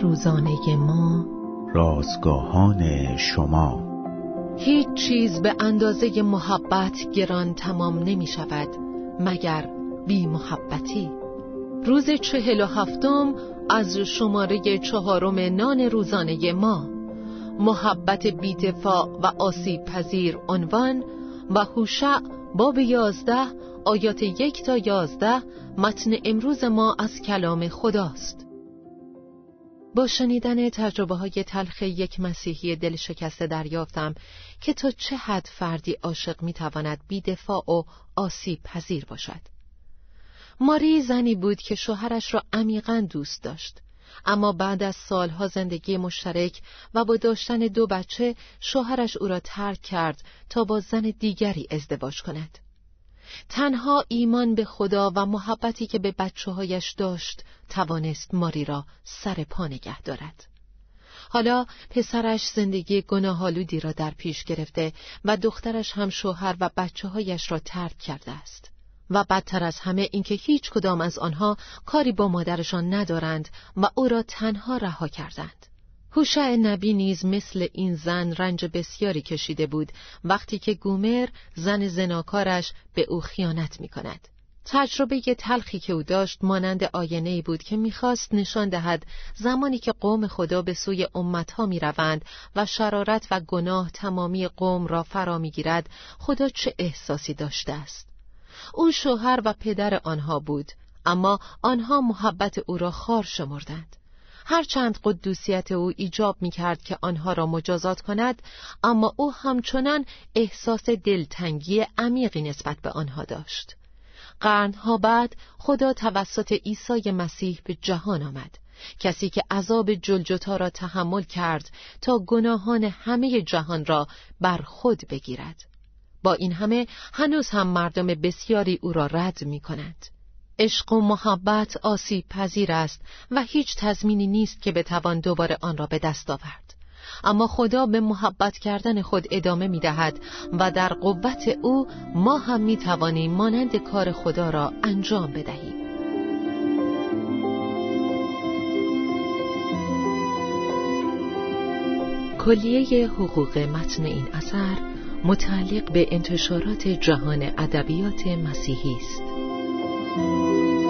روزانه ما. رازگاهان شما. هیچ چیز به اندازه محبت گران تمام نمی شود مگر بی محبتی. روز چهل و هفتم از شماره چهارم نان روزانه ما. محبت بیدفاع و آسیب پذیر عنوان و هوشع باب یازده آیات یک تا یازده متن امروز ما از کلام خداست. با شنیدن تجربه های تلخ یک مسیحی دل شکسته دریافتم که تا چه حد فردی عاشق می‌تواند بیدفاع و آسیب پذیر باشد. ماری زنی بود که شوهرش را عمیقا دوست داشت. اما بعد از سالها زندگی مشترک و با داشتن دو بچه شوهرش او را ترک کرد تا با زن دیگری ازدواج کند. تنها ایمان به خدا و محبتی که به بچه هایش داشت توانست ماری را سر پا نگه دارد. حالا پسرش زندگی گناهالودی را در پیش گرفته و دخترش هم شوهر و بچه هایش را ترک کرده است. و بدتر از همه اینکه هیچ کدام از آنها کاری با مادرشان ندارند و او را تنها رها کردند. هوشع نبی نیز مثل این زن رنج بسیاری کشیده بود وقتی که گومر زن زناکارش به او خیانت می کند. تجربه تلخی که او داشت مانند آینه بود که می‌خواست نشان دهد زمانی که قوم خدا به سوی امتها می روند و شرارت و گناه تمامی قوم را فرا می‌گیرد خدا چه احساسی داشته است. او شوهر و پدر آنها بود اما آنها محبت او را خار شمردند. هرچند قدوسیت او ایجاب می کرد که آنها را مجازات کند اما او همچنان احساس دلتنگی عمیقی نسبت به آنها داشت. قرنها بعد خدا توسط عیسی مسیح به جهان آمد. کسی که عذاب جلجتا را تحمل کرد تا گناهان همه جهان را بر خود بگیرد. با این همه هنوز هم مردم بسیاری او را رد می کند عشق و محبت آسیب پذیر است و هیچ تضمینی نیست که بتوان دوباره آن را به دست آورد اما خدا به محبت کردن خود ادامه می دهد و در قوت او ما هم می توانیم مانند کار خدا را انجام بدهیم کلیه حقوق متن این اثر متعلق به انتشارات جهان ادبیات مسیحی است. Música